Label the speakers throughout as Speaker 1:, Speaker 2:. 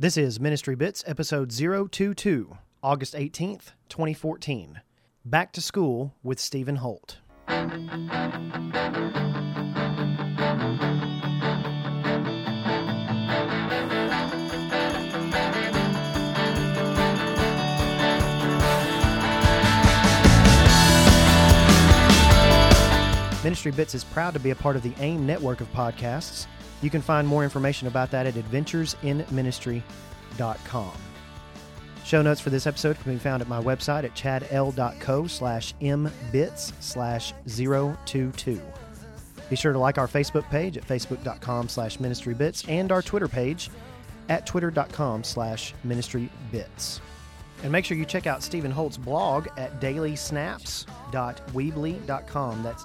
Speaker 1: This is Ministry Bits, episode 022, August 18th, 2014. Back to School with Stephen Holt. Ministry Bits is proud to be a part of the AIM network of podcasts. You can find more information about that at adventuresinministry.com. Show notes for this episode can be found at my website at chadl.co slash mbits slash 022. Be sure to like our Facebook page at facebook.com slash ministrybits and our Twitter page at twitter.com slash ministrybits. And make sure you check out Stephen Holt's blog at dailysnaps.weebly.com. That's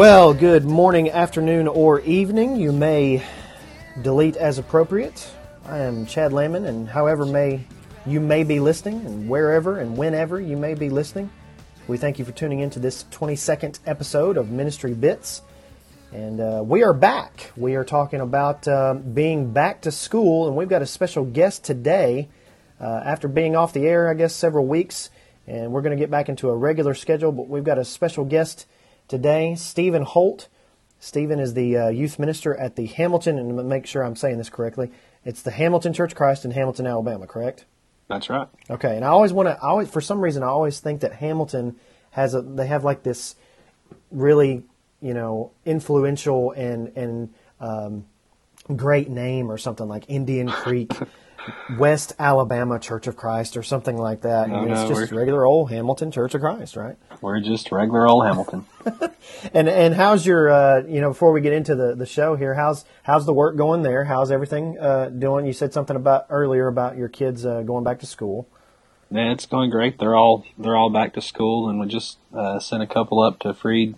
Speaker 1: Well, good morning, afternoon, or evening. You may delete as appropriate. I am Chad Layman, and however may you may be listening, and wherever and whenever you may be listening, we thank you for tuning into this 22nd episode of Ministry Bits. And uh, we are back. We are talking about uh, being back to school, and we've got a special guest today. Uh, after being off the air, I guess, several weeks, and we're going to get back into a regular schedule, but we've got a special guest today, Stephen Holt. Stephen is the uh, youth minister at the Hamilton, and make sure I'm saying this correctly. It's the Hamilton Church Christ in Hamilton, Alabama, correct?
Speaker 2: That's right.
Speaker 1: Okay, and I always want to. I always, for some reason, I always think that Hamilton has a. They have like this really, you know, influential and and um, great name or something like Indian Creek. West Alabama Church of Christ or something like that.
Speaker 2: No,
Speaker 1: it's
Speaker 2: no,
Speaker 1: just regular old Hamilton Church of Christ, right?
Speaker 2: We're just regular old Hamilton.
Speaker 1: And and how's your uh, you know before we get into the, the show here how's how's the work going there how's everything uh, doing you said something about earlier about your kids uh, going back to school
Speaker 2: yeah, it's going great. They're all they're all back to school, and we just uh, sent a couple up to Freed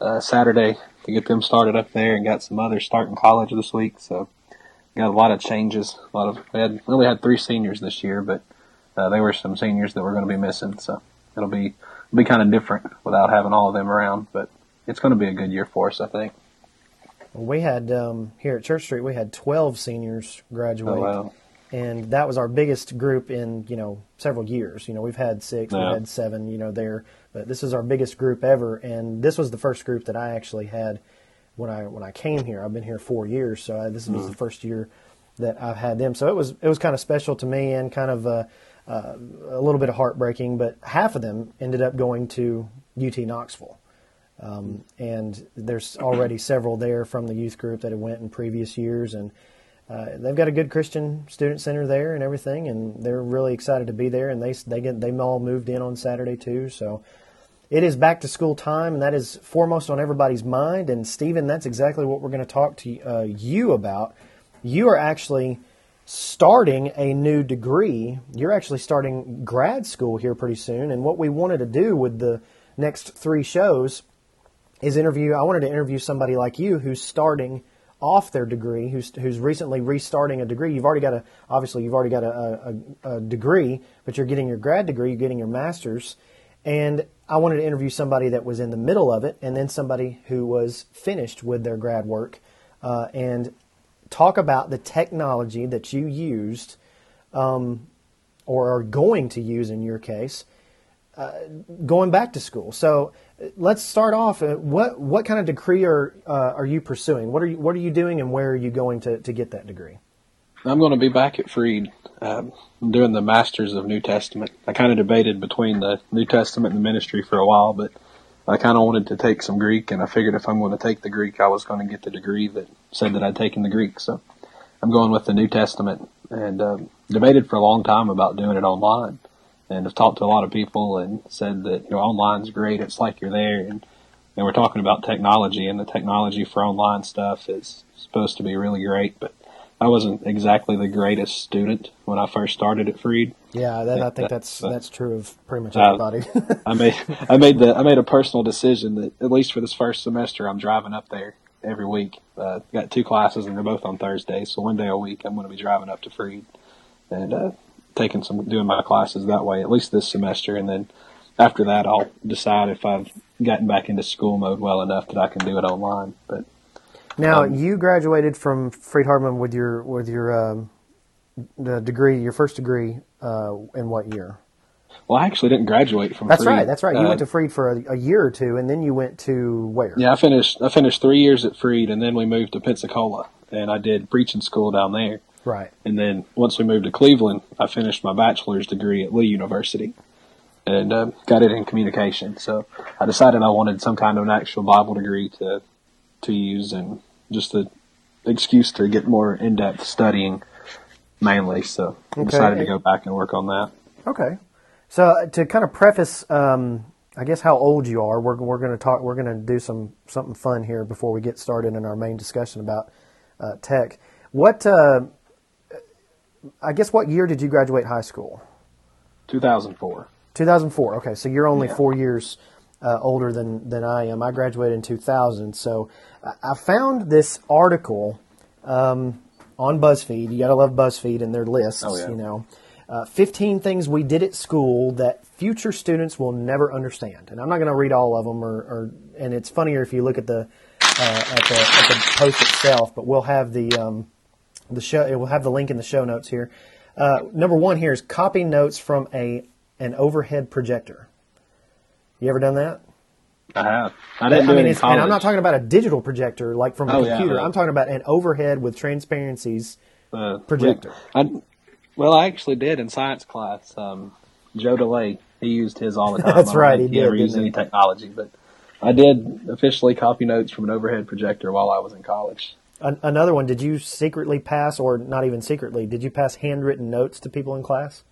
Speaker 2: uh, Saturday to get them started up there, and got some others starting college this week. So got a lot of changes. A lot of we had we only had three seniors this year, but uh, there were some seniors that we're going to be missing. So it'll be it'll be kind of different without having all of them around, but it's going to be a good year for us, I think.
Speaker 1: well, we had um, here at Church Street we had 12 seniors graduate
Speaker 2: Oh, wow.
Speaker 1: and that was our biggest group in you know several years you know we've had six
Speaker 2: Yeah.
Speaker 1: we've had seven you know there but this is our biggest group ever and this was the first group that I actually had when I when I came here I've been here four years so I, this was the first year that I've had them so it was it was kind of special to me and kind of uh, uh, a little bit of heartbreaking but half of them ended up going to UT Knoxville um, and there's already several there from the youth group that have went in previous years and uh, they've got a good Christian student center there and everything, and they're really excited to be there. And they they get they all moved in on Saturday too. So it is back to school time, and that is foremost on everybody's mind. And Stephen, that's exactly what we're going to talk to uh, you about. You are actually starting a new degree. You're actually starting grad school here pretty soon. And what we wanted to do with the next three shows is interview. I wanted to interview somebody like you who's starting off their degree, who's who's recently restarting a degree. You've already got a obviously you've already got a, a, a degree, but you're getting your grad degree, you're getting your master's, and I wanted to interview somebody that was in the middle of it, and then somebody who was finished with their grad work, uh, and talk about the technology that you used, um, or are going to use in your case, going back to school. So uh, let's start off. Uh, what what kind of degree are uh, are you pursuing? What are you what are you doing, and where are you going to, to get that degree?
Speaker 2: I'm going to be back at Freed. Um, doing the Masters of New Testament. I kind of debated between the New Testament and the ministry for a while, but I kind of wanted to take some Greek, and I figured if I'm going to take the Greek, I was going to get the degree that said that I'd taken the Greek. So I'm going with the New Testament, and um, debated for a long time about doing it online. And I've talked to a lot of people and said that you know online's great. It's like you're there, and and we're talking about technology, and the technology for online stuff is supposed to be really great, but I wasn't exactly the greatest student when I first started at Freed.
Speaker 1: Yeah, that, I think that's that's true of pretty much everybody.
Speaker 2: I made I made the I made a personal decision that at least for this first semester, I'm driving up there every week. Uh, got two classes and they're both on Thursdays, so one day a week I'm going to be driving up to Freed and uh, taking some doing my classes that way at least this semester, and then after that I'll decide if I've gotten back into school mode well enough that I can do it online. But
Speaker 1: now um, you graduated from Freed Hardeman with your with your um, the degree, your first degree, uh, in what year?
Speaker 2: Well, I actually didn't graduate from. Freed.
Speaker 1: That's
Speaker 2: Freed.
Speaker 1: right. That's right. You uh, went to Freed for a, a, year or two, and then you went to where?
Speaker 2: Yeah, I finished. I finished three years at Freed, and then we moved to Pensacola, and I did preaching school down there.
Speaker 1: Right.
Speaker 2: And then once we moved to Cleveland, I finished my bachelor's degree at Lee University, and uh, got it in communication. So I decided I wanted some kind of an actual Bible degree to to use, and just an excuse to get more in depth studying, mainly. So I decided to go back and work on that.
Speaker 1: Okay. So uh, to kind of preface, um, I guess how old you are, we're we're going to talk. We're going to do some something fun here before we get started in our main discussion about uh, tech. What uh, I guess what year did you graduate high school?
Speaker 2: 2004.
Speaker 1: 2004. Okay, so you're only yeah. four years uh, older than than I am. I graduated in 2000. So I found this article um, on BuzzFeed. You got to love BuzzFeed and their lists.
Speaker 2: Oh, yeah.
Speaker 1: You know uh, 15 things we did at school that future students will never understand. And I'm not going to read all of them, or, or, and it's funnier if you look at the uh, at the at the post itself. But we'll have the um, the show. It will have the link in the show notes here. Uh, number one here is copy notes from a an overhead projector. You ever done that?
Speaker 2: I have. I didn't I mean,
Speaker 1: and I'm not talking about a digital projector like from a
Speaker 2: oh,
Speaker 1: computer.
Speaker 2: Yeah,
Speaker 1: I'm talking about an overhead with transparencies uh, projector.
Speaker 2: I, well, I actually did in science class. Um, Joe DeLay, he used his all the time.
Speaker 1: That's right, he,
Speaker 2: he
Speaker 1: did.
Speaker 2: Never used any technology, but I did officially copy notes from an overhead projector while I was in college.
Speaker 1: Another one, did you secretly pass, or not even secretly, did you pass handwritten notes to people in class?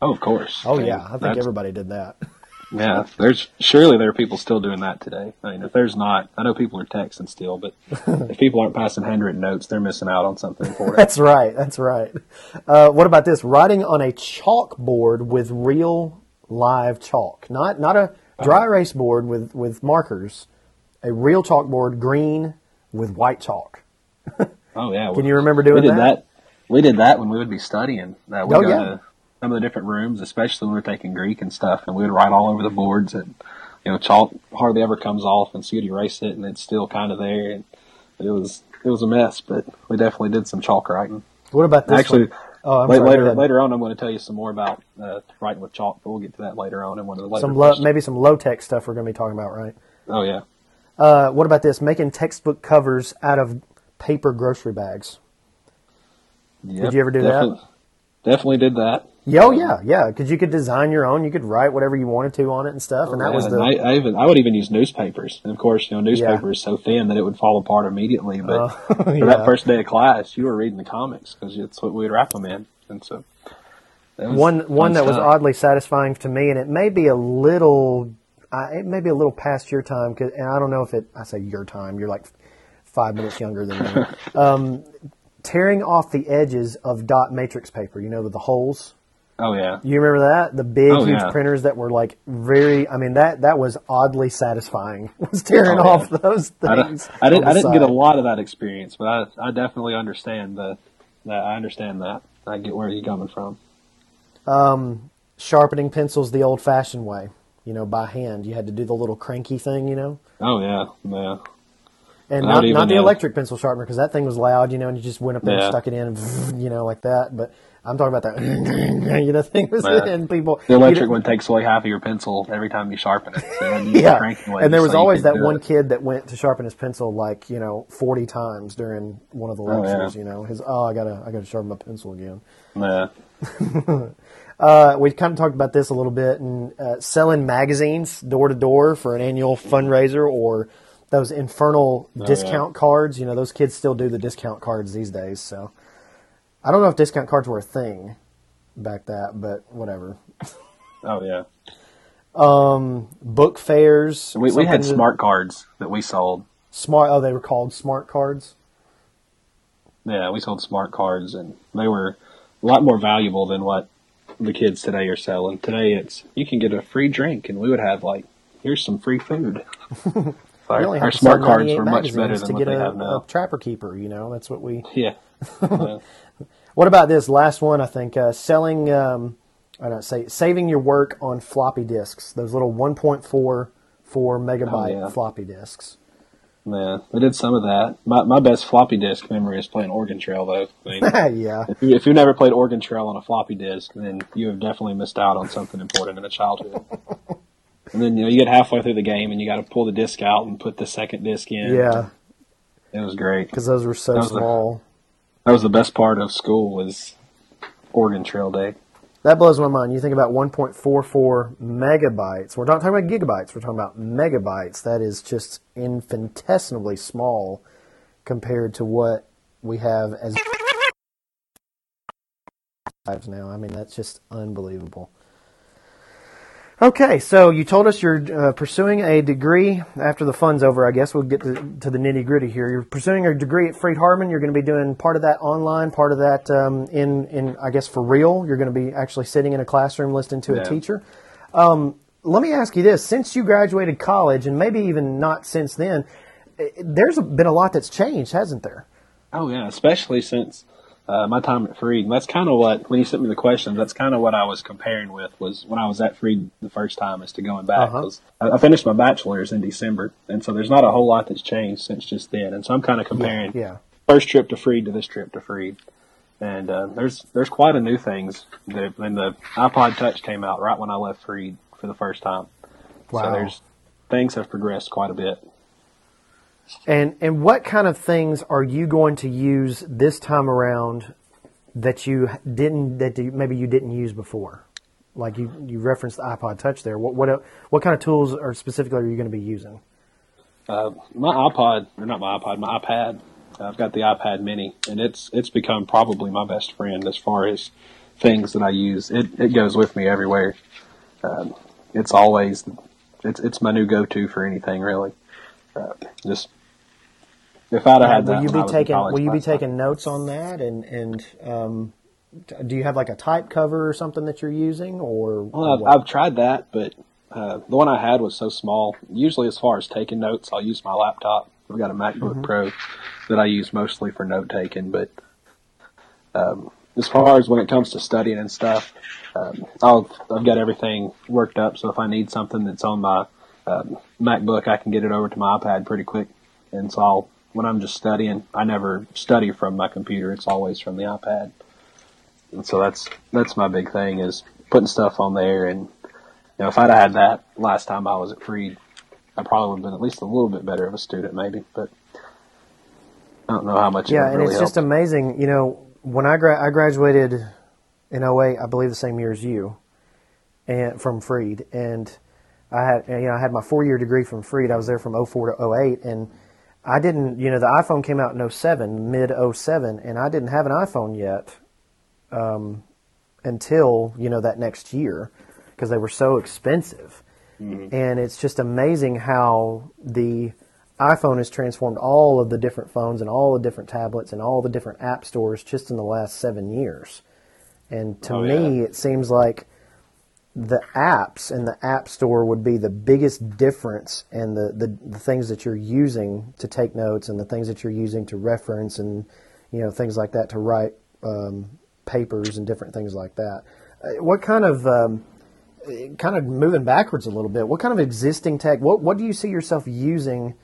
Speaker 2: Oh, of course.
Speaker 1: Oh, yeah. I think everybody did that.
Speaker 2: Yeah, there's surely there are people still doing that today. I mean, if there's not, I know people are texting still, but if people aren't passing handwritten notes, they're missing out on something important.
Speaker 1: that's right. That's right. Uh, what about this? Writing on a chalkboard with real live chalk, not not a dry erase board with with markers, a real chalkboard, green with white chalk.
Speaker 2: oh yeah.
Speaker 1: Can you remember doing
Speaker 2: we did
Speaker 1: that?
Speaker 2: that? We did that when we would be studying. Uh, we
Speaker 1: oh, yeah.
Speaker 2: to some of the different rooms, especially when we were taking Greek and stuff, and we would write all over the boards, and you know, chalk hardly ever comes off, and so you'd erase it, and it's still kind of there, and it was it was a mess, but we definitely did some chalk writing.
Speaker 1: What about this?
Speaker 2: Actually?
Speaker 1: Oh,
Speaker 2: late,
Speaker 1: sorry,
Speaker 2: later later on, I'm going to tell you some more about uh, writing with chalk, but we'll get to that later on in one of the later.
Speaker 1: Some low, maybe some low tech stuff we're going to be talking about, right?
Speaker 2: Oh yeah.
Speaker 1: Uh, what about this? Making textbook covers out of paper grocery bags.
Speaker 2: Yep,
Speaker 1: did you ever do
Speaker 2: definitely,
Speaker 1: that?
Speaker 2: Definitely did that.
Speaker 1: Yeah, oh yeah, yeah. Because you could design your own. You could write whatever you wanted to on it and stuff. And that
Speaker 2: yeah,
Speaker 1: was the.
Speaker 2: I, I, even I would even use newspapers. And of course, you know, newspaper yeah. is so thin that it would fall apart immediately. But uh,
Speaker 1: yeah.
Speaker 2: for that first day of class, you were reading the comics because it's what we'd wrap them in. And so
Speaker 1: one one that
Speaker 2: stuff.
Speaker 1: was oddly satisfying to me, and it may be a little, uh, it may be a little past your time. Cause, and I don't know if it. I say your time. You're like five minutes younger than me. um, tearing off the edges of dot matrix paper. You know, with the holes.
Speaker 2: Oh yeah.
Speaker 1: You remember that? The big,
Speaker 2: oh,
Speaker 1: huge
Speaker 2: yeah.
Speaker 1: printers that were like very. I mean that that was oddly satisfying. Was tearing
Speaker 2: oh,
Speaker 1: off
Speaker 2: yeah.
Speaker 1: those things.
Speaker 2: I, I didn't. I didn't get a lot of that experience, but I I definitely understand the that. I understand that. I get where you're coming from.
Speaker 1: Um, sharpening pencils the old-fashioned way. You know, by hand. You had to do the little cranky thing. You know.
Speaker 2: Oh yeah, yeah.
Speaker 1: And not, not the electric pencil sharpener because that thing was loud, you know, and you just went up there
Speaker 2: yeah.
Speaker 1: and stuck it in, you know, like that. But I'm talking about that, you know, thing was
Speaker 2: Yeah.
Speaker 1: and people.
Speaker 2: The electric one takes away half of your pencil every time you sharpen it. So you
Speaker 1: yeah,
Speaker 2: the cranking way
Speaker 1: and there was
Speaker 2: so
Speaker 1: always that one
Speaker 2: it.
Speaker 1: kid that went to sharpen his pencil like you know 40 times during one of the
Speaker 2: Oh, yeah.
Speaker 1: lectures. You know, his oh, I gotta, I gotta sharpen my pencil again.
Speaker 2: Yeah.
Speaker 1: Uh, we kind of talked about this a little bit, and uh, selling magazines door to door for an annual fundraiser, or those infernal
Speaker 2: Oh,
Speaker 1: discount cards. You know, those kids still do the discount cards these days. So I don't know if discount cards were a thing back that, but whatever.
Speaker 2: Oh yeah.
Speaker 1: Um, book fairs.
Speaker 2: We, we had smart cards that we sold.
Speaker 1: smart. Oh, they were called smart cards.
Speaker 2: Yeah, we sold smart cards, and they were a lot more valuable than what the kids today are selling. Today, it's you can get a free drink, and we would have like, here's some free food. our
Speaker 1: You only have
Speaker 2: our smart cards were much better than
Speaker 1: to
Speaker 2: what
Speaker 1: get
Speaker 2: they
Speaker 1: a,
Speaker 2: have now.
Speaker 1: a trapper keeper. You know, that's what we.
Speaker 2: Yeah. Yeah.
Speaker 1: What about this last one? I think uh, selling. Um, I don't say saving your work on floppy disks. Those little 1.44 megabyte
Speaker 2: Oh, yeah.
Speaker 1: floppy disks.
Speaker 2: Yeah, I did some of that. My my best floppy disk memory is playing Oregon Trail, though. I mean,
Speaker 1: yeah.
Speaker 2: if, you, if you've never played Oregon Trail on a floppy disk, then you have definitely missed out on something important in a childhood. and then you know you get halfway through the game and you got to pull the disc out and put the second disc in.
Speaker 1: Yeah,
Speaker 2: it was great.
Speaker 1: because those were so
Speaker 2: That was a-
Speaker 1: small.
Speaker 2: That was the best part of school was Oregon Trail Day.
Speaker 1: That blows my mind. You think about 1.44 megabytes. We're not talking about gigabytes. We're talking about megabytes. That is just infinitesimally small compared to what we have as lives now. I mean, that's just unbelievable. Okay, so you told us you're uh, pursuing a degree after the fun's over. I guess we'll get to, to the nitty gritty here. You're pursuing a degree at Freed Hardeman. You're going to be doing part of that online, part of that um, in in I guess for real. You're going to be actually sitting in a classroom listening to a teacher. Um, let me ask you this: since you graduated college, and maybe even not since then, eh, there's been a lot that's changed, hasn't there?
Speaker 2: Oh yeah, especially since uh, my time at Freed. And that's kind of what when you sent me the questions. That's kind of what I was comparing with was when I was at Freed the first time as to going back.
Speaker 1: Uh-huh.
Speaker 2: 'Cause I, I finished my bachelor's in December, and so there's not a whole lot that's changed since just then. And so I'm kind of comparing
Speaker 1: Yeah.
Speaker 2: first trip to Freed to this trip to Freed. And uh, there's there's quite a new things. That, and the iPod Touch came out right when I left Freed for the first time.
Speaker 1: Wow.
Speaker 2: So there's things have progressed quite a bit.
Speaker 1: And and what kind of things are you going to use this time around that you didn't that you, maybe you didn't use before? Like you, you referenced the iPod Touch there. What what what kind of tools or specifically are you going to be using?
Speaker 2: Uh, my iPod, or not my iPod, my iPad. I've got the iPad Mini, and it's it's become probably my best friend as far as things that I use. It it goes with me everywhere. Um, it's always it's it's my new go to for anything really. Uh, just if I'd have had that,
Speaker 1: will you be taking Will you be taking notes on that? And and um, do you have like a type cover or something that you're using? Or
Speaker 2: Well, I've. I've tried that, but uh, the one I had was so small. Usually, as far as taking notes, I'll use my laptop. I've got a MacBook Pro that I use mostly for note taking. But um, as far as when it comes to studying and stuff, um, I'll, I've got everything worked up. So if I need something that's on my um, MacBook, I can get it over to my iPad pretty quick. And so I'll, when I'm just studying, I never study from my computer. It's always from the iPad. And so that's that's my big thing is putting stuff on there. And you know, if I'd have had that last time I was at Freed, I probably would have been at least a little bit better of a student, maybe. But I don't know how much.
Speaker 1: yeah,
Speaker 2: it
Speaker 1: and
Speaker 2: really
Speaker 1: it's just amazing. You know, when I gra- I graduated in 08, I believe the same year as you, and from Freed, and I had you know I had my four year degree from Freed. I was there from 04 to 08, and I didn't you know the iPhone came out in 07, mid 07, and I didn't have an iPhone yet um, until you know that next year because they were so expensive. And it's just amazing how the iPhone has transformed all of the different phones and all the different tablets and all the different app stores just in the last seven years. And to
Speaker 2: Oh,
Speaker 1: me,
Speaker 2: yeah.
Speaker 1: it seems like the apps and the app store would be the biggest difference and the, the, the things that you're using to take notes and the things that you're using to reference and you know things like that to write um, papers and different things like that. Uh, What kind of um, kind of moving backwards a little bit? What kind of existing tech? What what do you see yourself using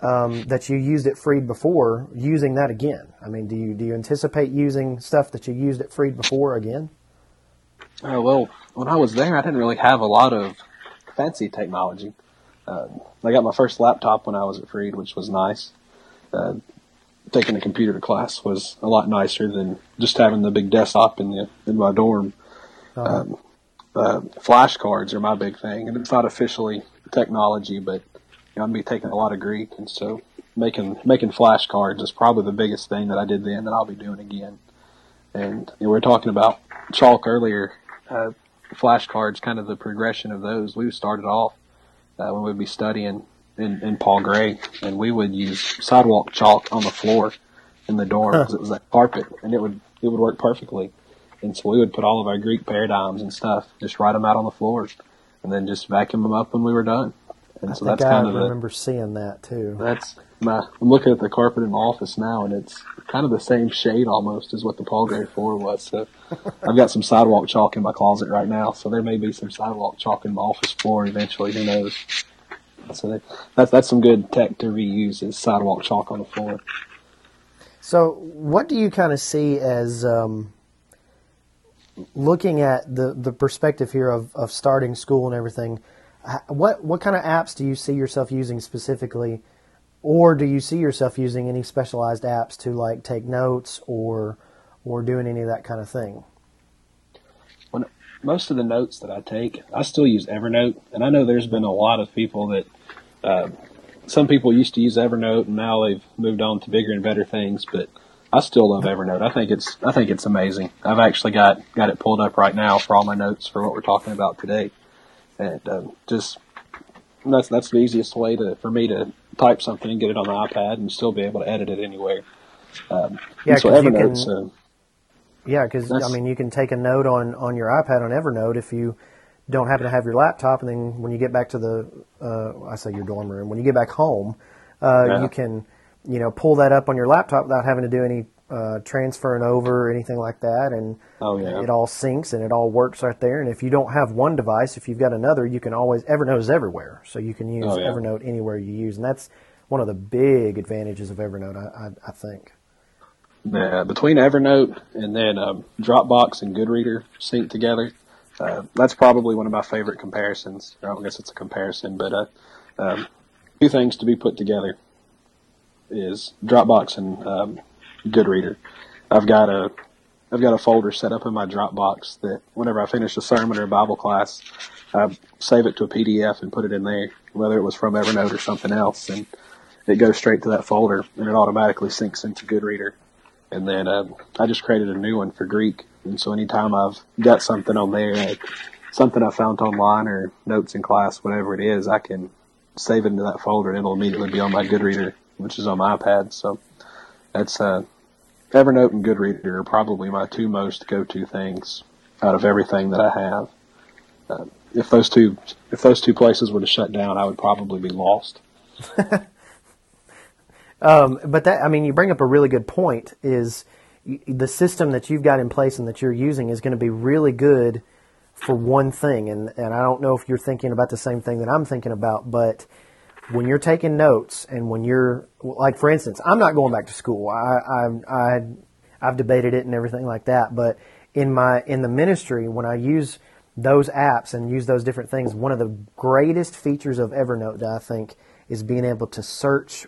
Speaker 1: um, that you used at Freed before? Using that again? I mean, do you do you anticipate using stuff that you used at Freed before again?
Speaker 2: Uh, well, when I was there, I didn't really have a lot of fancy technology. Uh, I got my first laptop when I was at Freed, which was nice. Uh, taking a computer to class was a lot nicer than just having the big desktop in the in my dorm. Um, uh, flashcards are my big thing, and it's not officially technology, but you know, I'm be taking a lot of Greek, and so making making flashcards is probably the biggest thing that I did then that I'll be doing again. And you know, we were talking about chalk earlier. Uh, flashcards, kind of the progression of those. We started off uh, when we'd be studying in, in Paul Gray, and we would use sidewalk chalk on the floor in the dorm because huh. it was like carpet, and it would it would work perfectly. And so we would put all of our Greek paradigms and stuff, just write them out on the floor, and then just vacuum them up when we were done. And
Speaker 1: I
Speaker 2: so
Speaker 1: that's kind I of remember the, seeing that too.
Speaker 2: That's my. I'm looking at the carpet in the office now, and it's kind of the same shade almost as what the Paul Gray floor was. So I've got some sidewalk chalk in my closet right now. So there may be some sidewalk chalk in my office floor eventually. Who knows? So they, that's that's some good tech to reuse is sidewalk chalk on the floor.
Speaker 1: So what do you kind of see as um, looking at the the perspective here of, of starting school and everything? What what kind of apps do you see yourself using specifically, or do you see yourself using any specialized apps to like take notes or or doing any of that kind of thing?
Speaker 2: When most of the notes that I take, I still use Evernote, and I know there's been a lot of people that. Uh, some people used to use Evernote, and now they've moved on to bigger and better things. But I still love Evernote. I think it's I think it's amazing. I've actually got got it pulled up right now for all my notes for what we're talking about today and um, just that's that's the easiest way to for me to type something and get it on the iPad and still be able to edit it anywhere. Um,
Speaker 1: yeah, so Evernote's. Can, uh, yeah, because I mean, you can take a note on on your iPad on Evernote if you don't happen to have your laptop, and then when you get back to the uh, I say your dorm room, when you get back home, uh, yeah. you can you know pull that up on your laptop without having to do any uh, transferring over or anything like that, and
Speaker 2: oh, yeah.
Speaker 1: it all syncs and it all works right there. And if you don't have one device, if you've got another, you can always Evernote is everywhere, so you can use oh, yeah. Evernote anywhere you use, and that's one of the big advantages of Evernote, I, I, I think.
Speaker 2: Yeah, between Evernote and then um, Dropbox and Goodreader sync together. Uh, that's probably one of my favorite comparisons. I guess it's a comparison, but uh, um, two things to be put together is Dropbox and um, Goodreader. I've got a I've got a folder set up in my Dropbox that whenever I finish a sermon or a Bible class, I save it to a PDF and put it in there, whether it was from Evernote or something else, and it goes straight to that folder and it automatically syncs into Goodreader. And then uh, I just created a new one for Greek, and so anytime I've got something on there, like something I found online or notes in class, whatever it is, I can save it into that folder and it'll immediately be on my Goodreader, which is on my iPad. So that's uh, Evernote and Goodreader are probably my two most go-to things out of everything that I have. Uh, if those two if those two places were to shut down, I would probably be lost.
Speaker 1: um, but that I mean, you bring up a really good point. Is the system that you've got in place and that you're using is going to be really good for one thing, and and I don't know if you're thinking about the same thing that I'm thinking about, but when you're taking notes and when you're like for instance i'm not going back to school. I i, I i've debated it and everything like that but in my in the ministry when i use those apps and use those different things one of the greatest features of evernote that i think is being able to search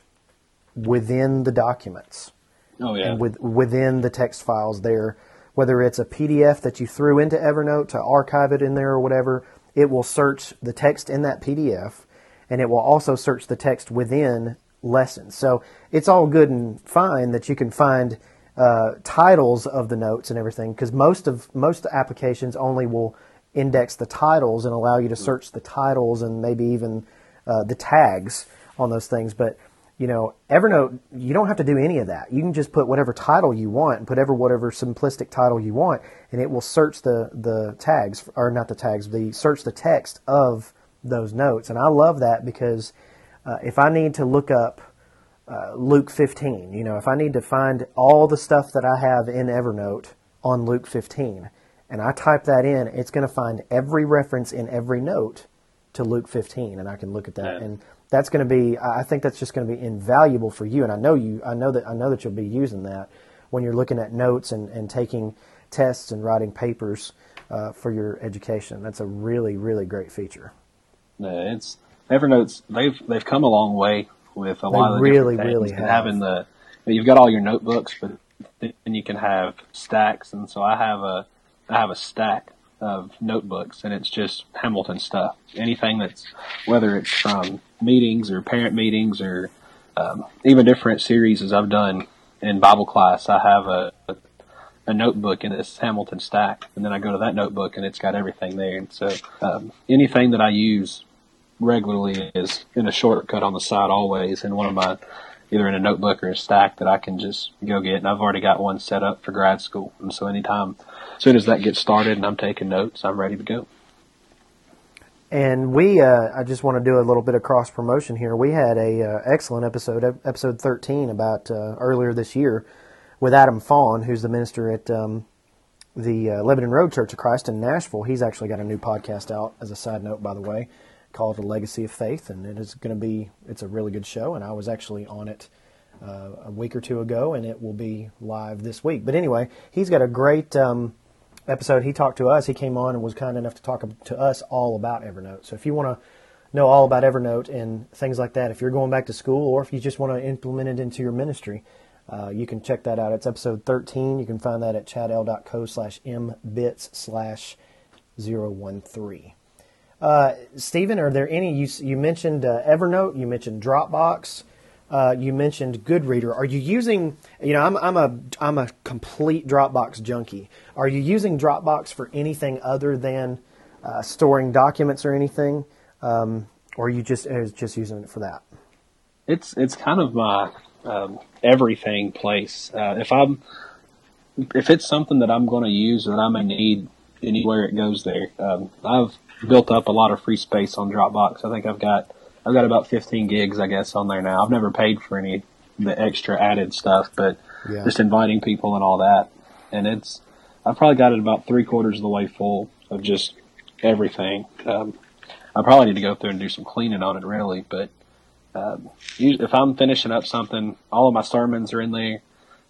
Speaker 1: within the documents
Speaker 2: oh yeah.
Speaker 1: and with, within the text files there whether it's a pdf that you threw into evernote to archive it in there or whatever it will search the text in that pdf and it will also search the text within lessons. So it's all good and fine that you can find uh, titles of the notes and everything, because most of most applications only will index the titles and allow you to search the titles and maybe even uh, the tags on those things. But you know, Evernote, you don't have to do any of that. You can just put whatever title you want and put ever whatever simplistic title you want, and it will search the the tags or not the tags, the search the text of those notes. And I love that because uh, if I need to look up uh, Luke 15, you know, if I need to find all the stuff that I have in Evernote on Luke 15, and I type that in, it's going to find every reference in every note to Luke 15, and I can look at that. Yeah. And that's going to be, I think that's just going to be invaluable for you. And I know you, I know that, I know that you'll be using that when you're looking at notes and, and taking tests and writing papers uh, for your education. That's a really, really great feature.
Speaker 2: Yeah, it's Evernote's they've they've come a long way with a
Speaker 1: they
Speaker 2: lot of
Speaker 1: really really have.
Speaker 2: having the you've got all your notebooks, but then you can have stacks, and so I have a I have a stack of notebooks, and it's just Hamilton stuff. Anything that's whether it's from meetings or parent meetings or um, even different series as I've done in Bible class. I have a, a a notebook in this Hamilton stack, and then I go to that notebook and it's got everything there. And so um, anything that I use regularly is in a shortcut on the side always in one of my either in a notebook or a stack that I can just go get. And I've already got one set up for grad school. And so anytime, as soon as that gets started and I'm taking notes, I'm ready to go.
Speaker 1: And we, uh, I just want to do a little bit of cross promotion here. We had a uh, excellent episode, episode 13, about uh, earlier this year, with Adam Fawn, who's the minister at um, the uh, Lebanon Road Church of Christ in Nashville. He's actually got a new podcast out, as a side note, by the way, called A Legacy of Faith," and it is going to be, it's a really good show. And I was actually on it uh, a week or two ago, and it will be live this week. But anyway, he's got a great. Um, episode, he talked to us. He came on and was kind enough to talk to us all about Evernote. So if you want to know all about Evernote and things like that, if you're going back to school or if you just want to implement it into your ministry, uh, you can check that out. It's episode 13. You can find that at chadl.co slash mbits slash 013. Uh, Stephen, are there any, you, you mentioned uh, Evernote, you mentioned Dropbox, uh, you mentioned Goodreader. Are you using? You know, I'm I'm a I'm a complete Dropbox junkie. Are you using Dropbox for anything other than uh, storing documents or anything, um, or are you just just using it for that?
Speaker 2: It's it's kind of my um, everything place. Uh, if I'm if it's something that I'm going to use that I may need anywhere it goes there. Um, I've built up a lot of free space on Dropbox. I think I've got I've got about 15 gigs, I guess, on there now. I've never paid for any the extra added stuff, but yeah. just inviting people and all that. And it's, I've probably got it about three quarters of the way full of just everything. Um, I probably need to go through and do some cleaning on it, really. But um, if I'm finishing up something, all of my sermons are in there,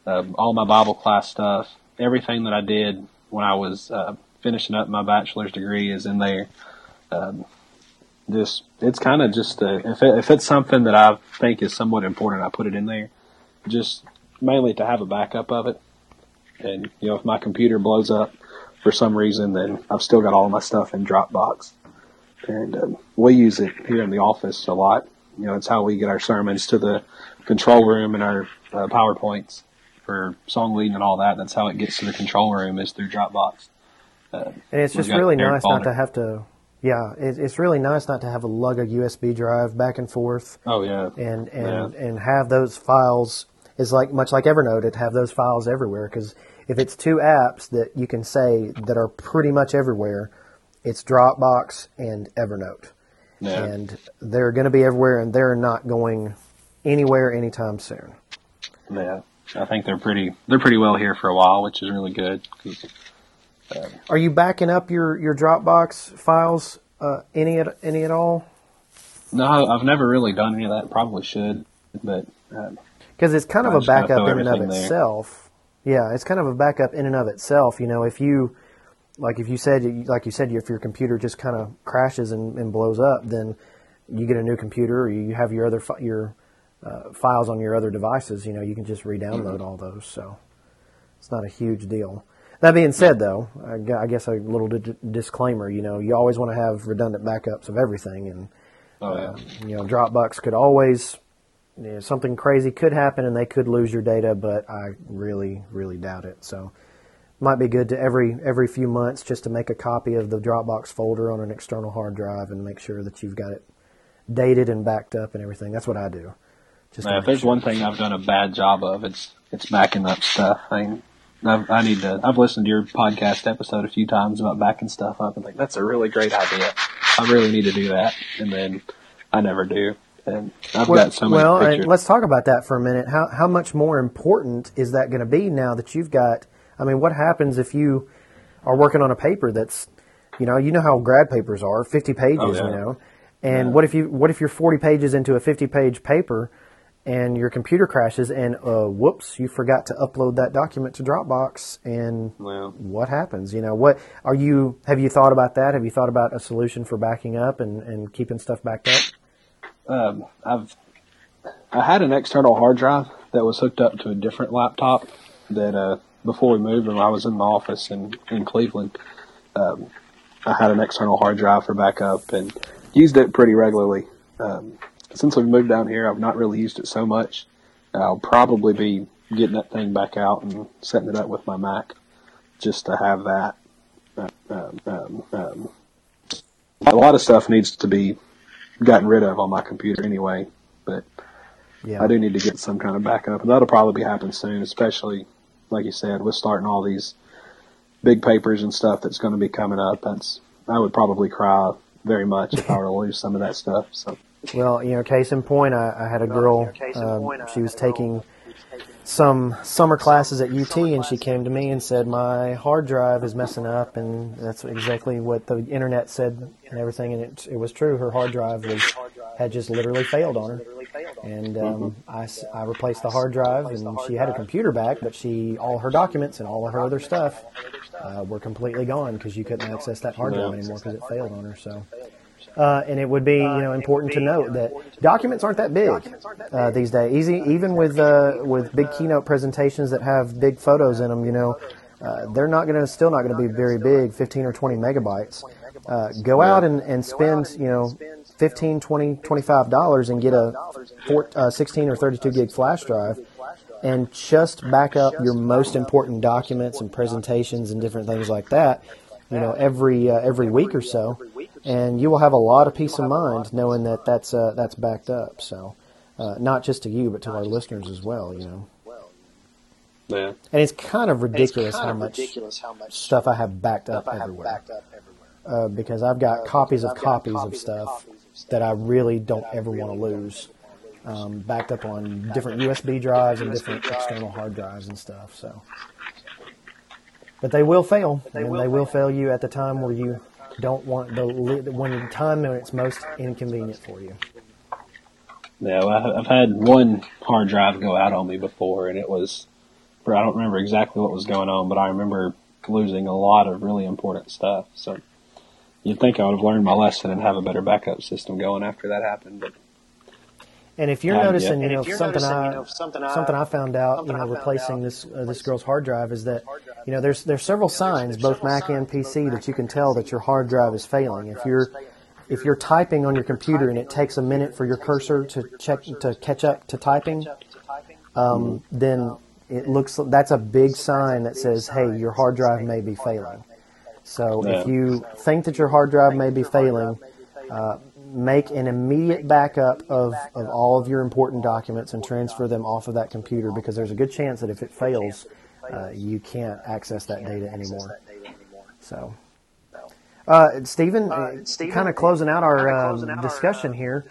Speaker 2: um, all my Bible class stuff, everything that I did when I was uh, finishing up my bachelor's degree is in there. Um, just it's kind of just a, if it, if it's something that I think is somewhat important, I put it in there, just mainly to have a backup of it. And you know, if my computer blows up for some reason, then I've still got all my stuff in Dropbox, and um, we use it here in the office a lot. You know, it's how we get our sermons to the control room and our uh, powerpoints for song leading and all that. That's how it gets to the control room is through Dropbox.
Speaker 1: Uh, and it's just really nice not to have to yeah, it, it's really nice not to have to lug a USB drive back and forth.
Speaker 2: Oh yeah,
Speaker 1: and and yeah. and have those files is like much like Evernote. It have those files everywhere because if it's two apps that you can say that are pretty much everywhere, it's Dropbox and Evernote, yeah. and they're going to be everywhere, and they're not going anywhere anytime soon.
Speaker 2: Yeah, I think they're pretty they're pretty well here for a while, which is really good.
Speaker 1: Are you backing up your, your Dropbox files uh, any at any at all?
Speaker 2: No, I've never really done any of that. Probably should, but
Speaker 1: because uh, it's kind of a backup in and of itself. There. Yeah, it's kind of a backup in and of itself. You know, if you like, if you said, like you said, if your computer just kind of crashes and, and blows up, then you get a new computer, or you have your other fi- your uh, files on your other devices. You know, you can just re-download mm-hmm. all those. So it's not a huge deal. That being said, though, I guess a little di- disclaimer. You know, you always want to have redundant backups of everything, and oh, yeah. uh, you know, Dropbox could always you know, something crazy could happen, and they could lose your data. But I really, really doubt it. So, might be good to every every few months just to make a copy of the Dropbox folder on an external hard drive and make sure that you've got it dated and backed up and everything. That's what I do.
Speaker 2: Just if there's sure. one thing I've done a bad job of, it's it's backing up stuff. I mean, I've, I need to. I've listened to your podcast episode a few times about backing stuff up and like that's a really great idea. I really need to do that, and then I never do. And I've well, got so many
Speaker 1: well,
Speaker 2: pictures.
Speaker 1: let's talk about that for a minute. How how much more important is that going to be now that you've got? I mean, what happens if you are working on a paper that's, you know, you know how grad papers are, fifty pages, oh, yeah. you know, and yeah. what if you what if you're forty pages into a fifty page paper? And your computer crashes and uh, whoops you forgot to upload that document to dropbox and what happens? You know what are you have you thought about that? Have you thought about a solution for backing up and, and keeping stuff backed up?
Speaker 2: Um, i've i had an external hard drive that was hooked up to a different laptop that uh, before we moved when i was in my office in, in cleveland um, i had an external hard drive for backup and used it pretty regularly. Um, since we've moved down here, I've not really used it so much. I'll probably be getting that thing back out and setting it up with my Mac. just to have that. Um, um, um, a lot of stuff needs to be gotten rid of on my computer anyway, but
Speaker 1: Yeah.
Speaker 2: I do need to get some kind of backup, and that'll probably happen soon, especially like you said, with starting all these big papers and stuff that's going to be coming up. That's I would probably cry very much if I were to lose some of that stuff. So
Speaker 1: Well, you know, case in point, I, I had a girl. Um, she was taking some summer classes at UT, and she came to me and said, "My hard drive is messing up," and that's exactly what the internet said and everything, and it, it was true. Her hard drive was had just literally failed on her, and um, I, I replaced the hard drive, and she had a computer back, but she all her documents and all of her other stuff uh, were completely gone because you couldn't access that hard drive anymore because it failed on her. So. Uh, and it would be, you know, important to note that documents aren't that big uh, these days. Easy, even with uh, with big keynote presentations that have big photos in them, you know, uh, they're not going to still not going to be very big, 15 or 20 megabytes. Uh, go out and, and spend, you know, 15, 20, 25 dollars and get a four, uh, 16 or 32 gig flash drive and just back up your most important documents and presentations and different things like that, you know, every uh, every week or so, and you will have a lot of peace of mind knowing that that's uh, that's backed up. So, uh, not just to you, but to our listeners as well. You know,
Speaker 2: yeah,
Speaker 1: and it's kind of ridiculous
Speaker 3: kind
Speaker 1: how
Speaker 3: of
Speaker 1: much
Speaker 3: ridiculous how much
Speaker 1: stuff I have backed up
Speaker 3: have
Speaker 1: everywhere.
Speaker 3: backed up everywhere.
Speaker 1: Uh, because I've got copies of
Speaker 3: I've got
Speaker 1: copies of
Speaker 3: copies
Speaker 1: stuff
Speaker 3: copies of stuff
Speaker 1: that I really don't ever want to lose. Um, backed up on different USB drives and different external hard drives and stuff. So, but they will fail, and they will fail you at the time where you don't want the when the time when it's most inconvenient for you.
Speaker 2: yeah. Well, I've had one hard drive go out on me before, and it was. For, I don't remember exactly what was going on, but I remember losing a lot of really important stuff. So you'd think I would have learned my lesson and have a better backup system going after that happened, but
Speaker 1: And if you're
Speaker 2: Um, yeah.
Speaker 1: noticing, you know,
Speaker 3: if you're
Speaker 1: something
Speaker 3: noticing,
Speaker 1: I
Speaker 3: you know, something I-
Speaker 1: something I found out, you know,
Speaker 3: I
Speaker 1: replacing
Speaker 3: out,
Speaker 1: this uh, this girl's hard drive is that,
Speaker 3: hard drive
Speaker 1: you know, there's there's several signs,
Speaker 3: there's
Speaker 1: both
Speaker 3: several
Speaker 1: Mac and PC,
Speaker 3: Mac
Speaker 1: that you can tell that your hard drive is failing. If you're if you're typing on your computer and it takes a minute for your cursor to check to catch up to typing, um, then it looks that's a big sign that says, hey, your hard drive may be failing. So if you think that your hard drive may be failing, uh, make an immediate backup of, of all of your important documents and transfer them off of that computer because there's a good chance that if it fails, uh, you can't access that data anymore. So, uh, Stephen, uh,
Speaker 3: Stephen,
Speaker 1: kind of closing out our um,
Speaker 3: closing out our,
Speaker 1: discussion
Speaker 3: uh,
Speaker 1: here.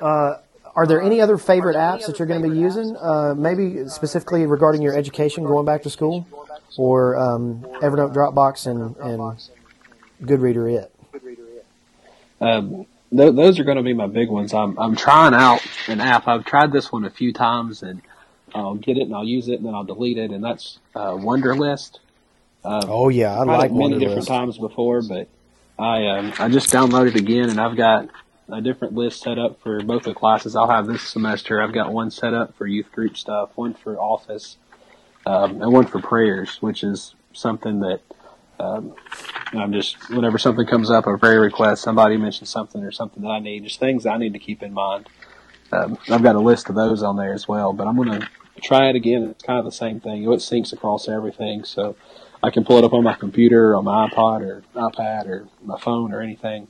Speaker 1: Uh, are there any other favorite
Speaker 3: any
Speaker 1: apps that you're going to be using? Uh, maybe specifically regarding your education going back to school, or um, Evernote, Dropbox, and, and Goodreader It.
Speaker 2: Um, th- those are going to be my big ones. I'm I'm trying out an app. I've tried this one a few times, and I'll get it and I'll use it, and then I'll delete it, and that's uh, Wunderlist. Uh,
Speaker 1: Oh yeah, I like
Speaker 2: it many different times before, but I um, I just downloaded again, and I've got a different list set up for both the classes I'll have this semester. I've got one set up for youth group stuff, one for office, um, and one for prayers, which is something that um, I'm just whenever something comes up, a prayer request, somebody mentions something or something that I need, just things I need to keep in mind. Um, I've got a list of those on there as well, but I'm going to try it again. It's kind of the same thing. It syncs across everything, so I can pull it up on my computer, on my iPod or iPad or my phone or anything,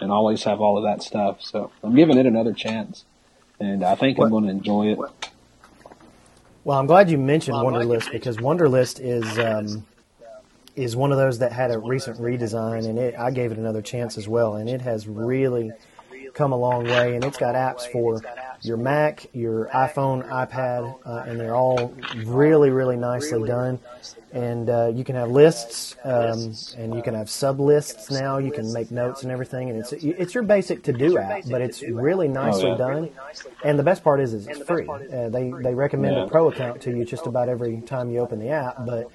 Speaker 2: and always have all of that stuff. So I'm giving it another chance, and I think
Speaker 1: What-
Speaker 2: I'm going to enjoy it.
Speaker 1: Well, I'm glad you mentioned
Speaker 3: Well, I'm glad you
Speaker 1: Wunderlist because Wunderlist is um, is one of those that had a recent redesign, and it, I gave it another chance as well, and it has really come a long way, and it's got apps for your Mac, your iPhone, iPad, uh, and they're all really, really nicely done. And uh, you can have lists, um, and you can have sub lists now. You can make notes and everything, and it's it's your basic to do app, but it's really nicely
Speaker 2: yeah.
Speaker 1: done. And the best part is, is it's free. Uh, they they recommend
Speaker 2: Yeah.
Speaker 1: a pro account to you just about every time you open the app, but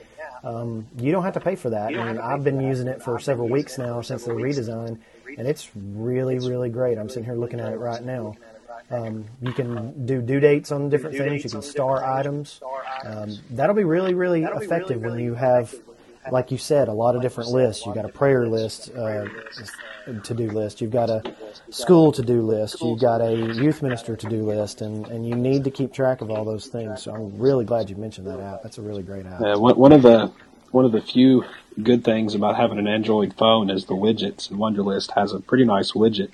Speaker 1: um, you don't have to pay for that. And I've been using it for several weeks now since the redesign, and it's really, really great. I'm sitting here looking at it right now. Um, you can do due dates on different things. You can star items. Um, that'll be really, really effective when you have, like you said, a lot of different lists. You've got a prayer list, uh, to do list. You've got a school to do list. You've got a youth minister to do list, and, and you need to keep track of all those things. So I'm really glad you mentioned that app. That's a really great app.
Speaker 2: Uh, one, one of the one of the few good things about having an Android phone is the widgets, and Wunderlist has a pretty nice widget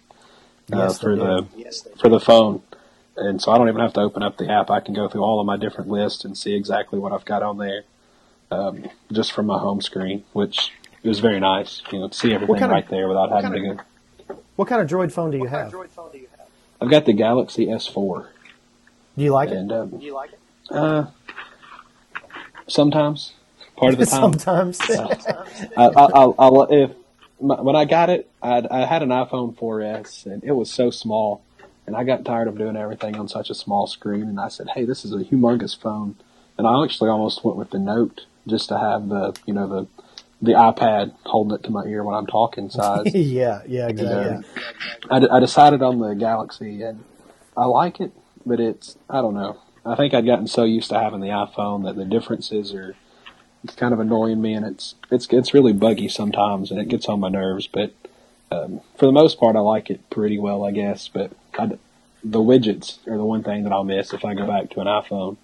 Speaker 2: uh,
Speaker 1: Yes,
Speaker 2: for
Speaker 1: do.
Speaker 2: the for the phone. And so I don't even have to open up the app. I can go through all of my different lists and see exactly what I've got on there, um, just from my home screen, which is very nice. You know, to see everything
Speaker 1: kind of-
Speaker 2: right there without having to
Speaker 1: kind
Speaker 2: go.
Speaker 1: What kind of Droid phone do you have?
Speaker 2: I've got the Galaxy S4,
Speaker 1: Do you like it?
Speaker 2: and um, uh, sometimes part of the time.
Speaker 1: Sometimes.
Speaker 2: I, I, I'll, I'll, if my, when I got it, I'd, I had an iPhone 4S, and it was so small, and I got tired of doing everything on such a small screen. And I said, "Hey, this is a humongous phone," and I actually almost went with the Note just to have the, you know, the the iPad holding it to my ear when I'm talking size.
Speaker 1: yeah, yeah, exactly.
Speaker 2: And, I, d- I decided on the Galaxy, and I like it, but it's I don't know. I think I'd gotten so used to having the iPhone that the differences are it's kind of annoying me, and it's it's it's really buggy sometimes, and it gets on my nerves. But um, for the most part, I like it pretty well, I guess. But I the widgets are the one thing that I'll miss if I go back to an iPhone.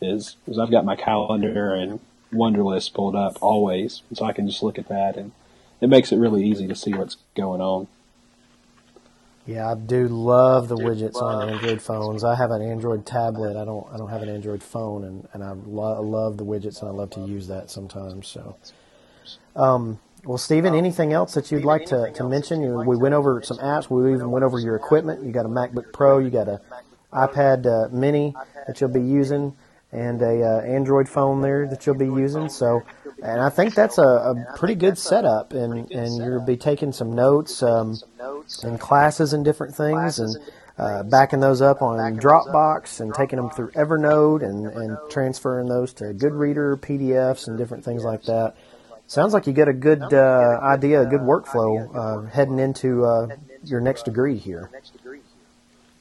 Speaker 2: Is is I've got my calendar and Wunderlist pulled up always, so I can just look at that, and it makes it really easy to see what's going on.
Speaker 1: Yeah, I do love the widgets on Android phones. I have an Android tablet. I don't. I don't have an Android phone, and and I lo- love the widgets, and I love to use that sometimes. So, um, well, Stephen, anything else that you'd like to, to mention? You, we went over some apps. We even went over your equipment. You got a MacBook Pro. You got a iPad uh, Mini that you'll be using, and a uh, Android phone there that you'll be using. So, and I think that's a, a pretty good setup. And and you'll be taking some notes. Um, and classes and different things and uh, backing those up on Dropbox and taking them through Evernote and, and transferring those to Goodreader, PDFs, and different things like that. Sounds like you get a good uh, idea, a good workflow uh, heading into uh, your next degree here.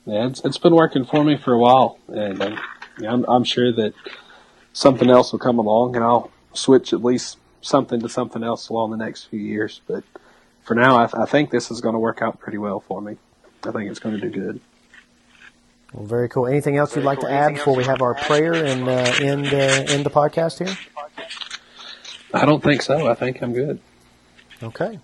Speaker 2: Yeah, it's, it's been working for me for a while, and um, yeah, I'm, I'm sure that something else will come along, and I'll switch at least something to something else along the next few years. But for now, I, I think this is going to work out pretty well for me. I think it's going to do good.
Speaker 1: Well, very cool. Anything else you'd like to add before we have our prayer and uh, end uh, end the podcast here?
Speaker 2: I don't think so. I think I'm good.
Speaker 1: Okay.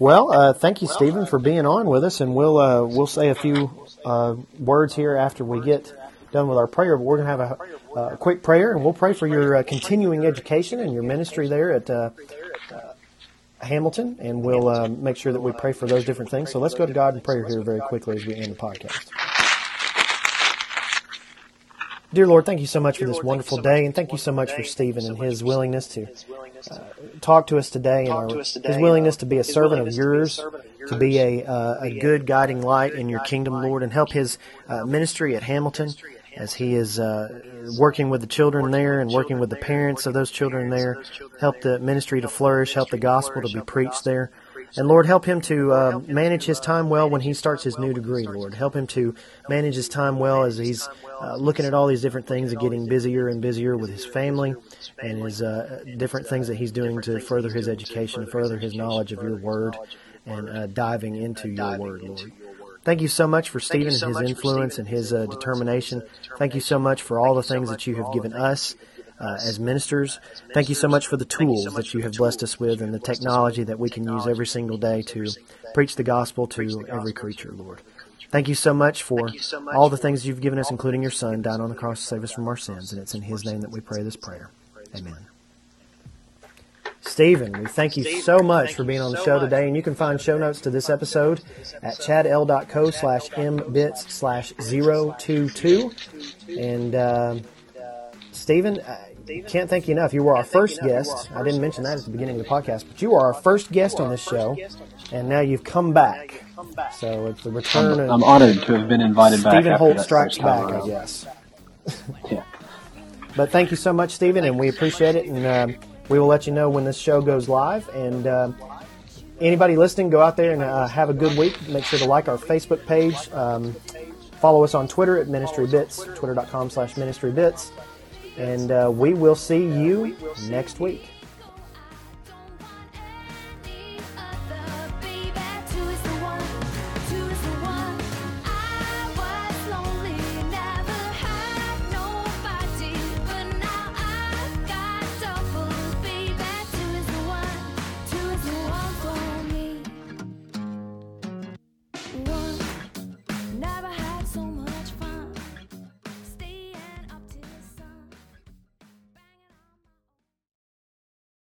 Speaker 1: Well, uh, thank you, Stephen, for being on with us, and we'll uh, we'll say a few uh, words here after we get done with our prayer. But we're going to have a, a quick prayer, and we'll pray for your uh, continuing education and your ministry there at uh, uh, Hamilton, and we'll uh, make sure that we pray for those different things. So let's go to God in prayer here very quickly as we end the podcast. Dear Lord, thank you so much for this wonderful day, and thank you so much for Stephen and his willingness to uh, talk to us today, and our, his willingness to be a servant of yours, to be a, uh, a good guiding light in your kingdom, Lord, and help his uh, ministry at Hamilton as he is uh, working with the children there and working with the parents of those children there. Help the ministry to flourish, help the gospel to be preached there. And Lord, help him to uh, manage his time well when he starts his new degree, Lord. Help him to manage his time well as he's uh, looking at all these different things and getting busier and busier with his family and his uh, different things that he's doing to further his education, further his knowledge of your word, and uh, diving into your word, Lord. Thank you so much for Stephen and his influence and his uh, determination. Thank you so much for all the things that you have given us uh, as ministers. Thank you so much for the tools that you have blessed us with and the technology that we can use every single day to preach the gospel to every creature, Lord. Thank you so much for all the things you've given us, including your Son, died on the cross to save us from our sins. And it's in His name that we pray this prayer. Amen. Stephen, we thank you so much for being on the show today. And you can find show notes to this episode at chadl.co slash mbits slash 022. And uh, Stephen, I can't thank you enough. You were our first guest. I didn't mention that at the beginning of the podcast, but you are our first guest on this show. And now you've come back. So it's the return
Speaker 2: I'm,
Speaker 1: of
Speaker 2: I'm honored to have been invited back.
Speaker 1: Stephen Holt
Speaker 2: that
Speaker 1: strikes
Speaker 2: first time
Speaker 1: back, I guess.
Speaker 2: Yeah.
Speaker 1: But thank you so much, Stephen, and we appreciate it. And um, we will let you know when this show goes live. And um, anybody listening, go out there and uh, have a good week. Make sure to like our Facebook page. Um, follow us on Twitter at Ministry Bits, twitter.com slash Ministry Bits. And uh, we will see you next week.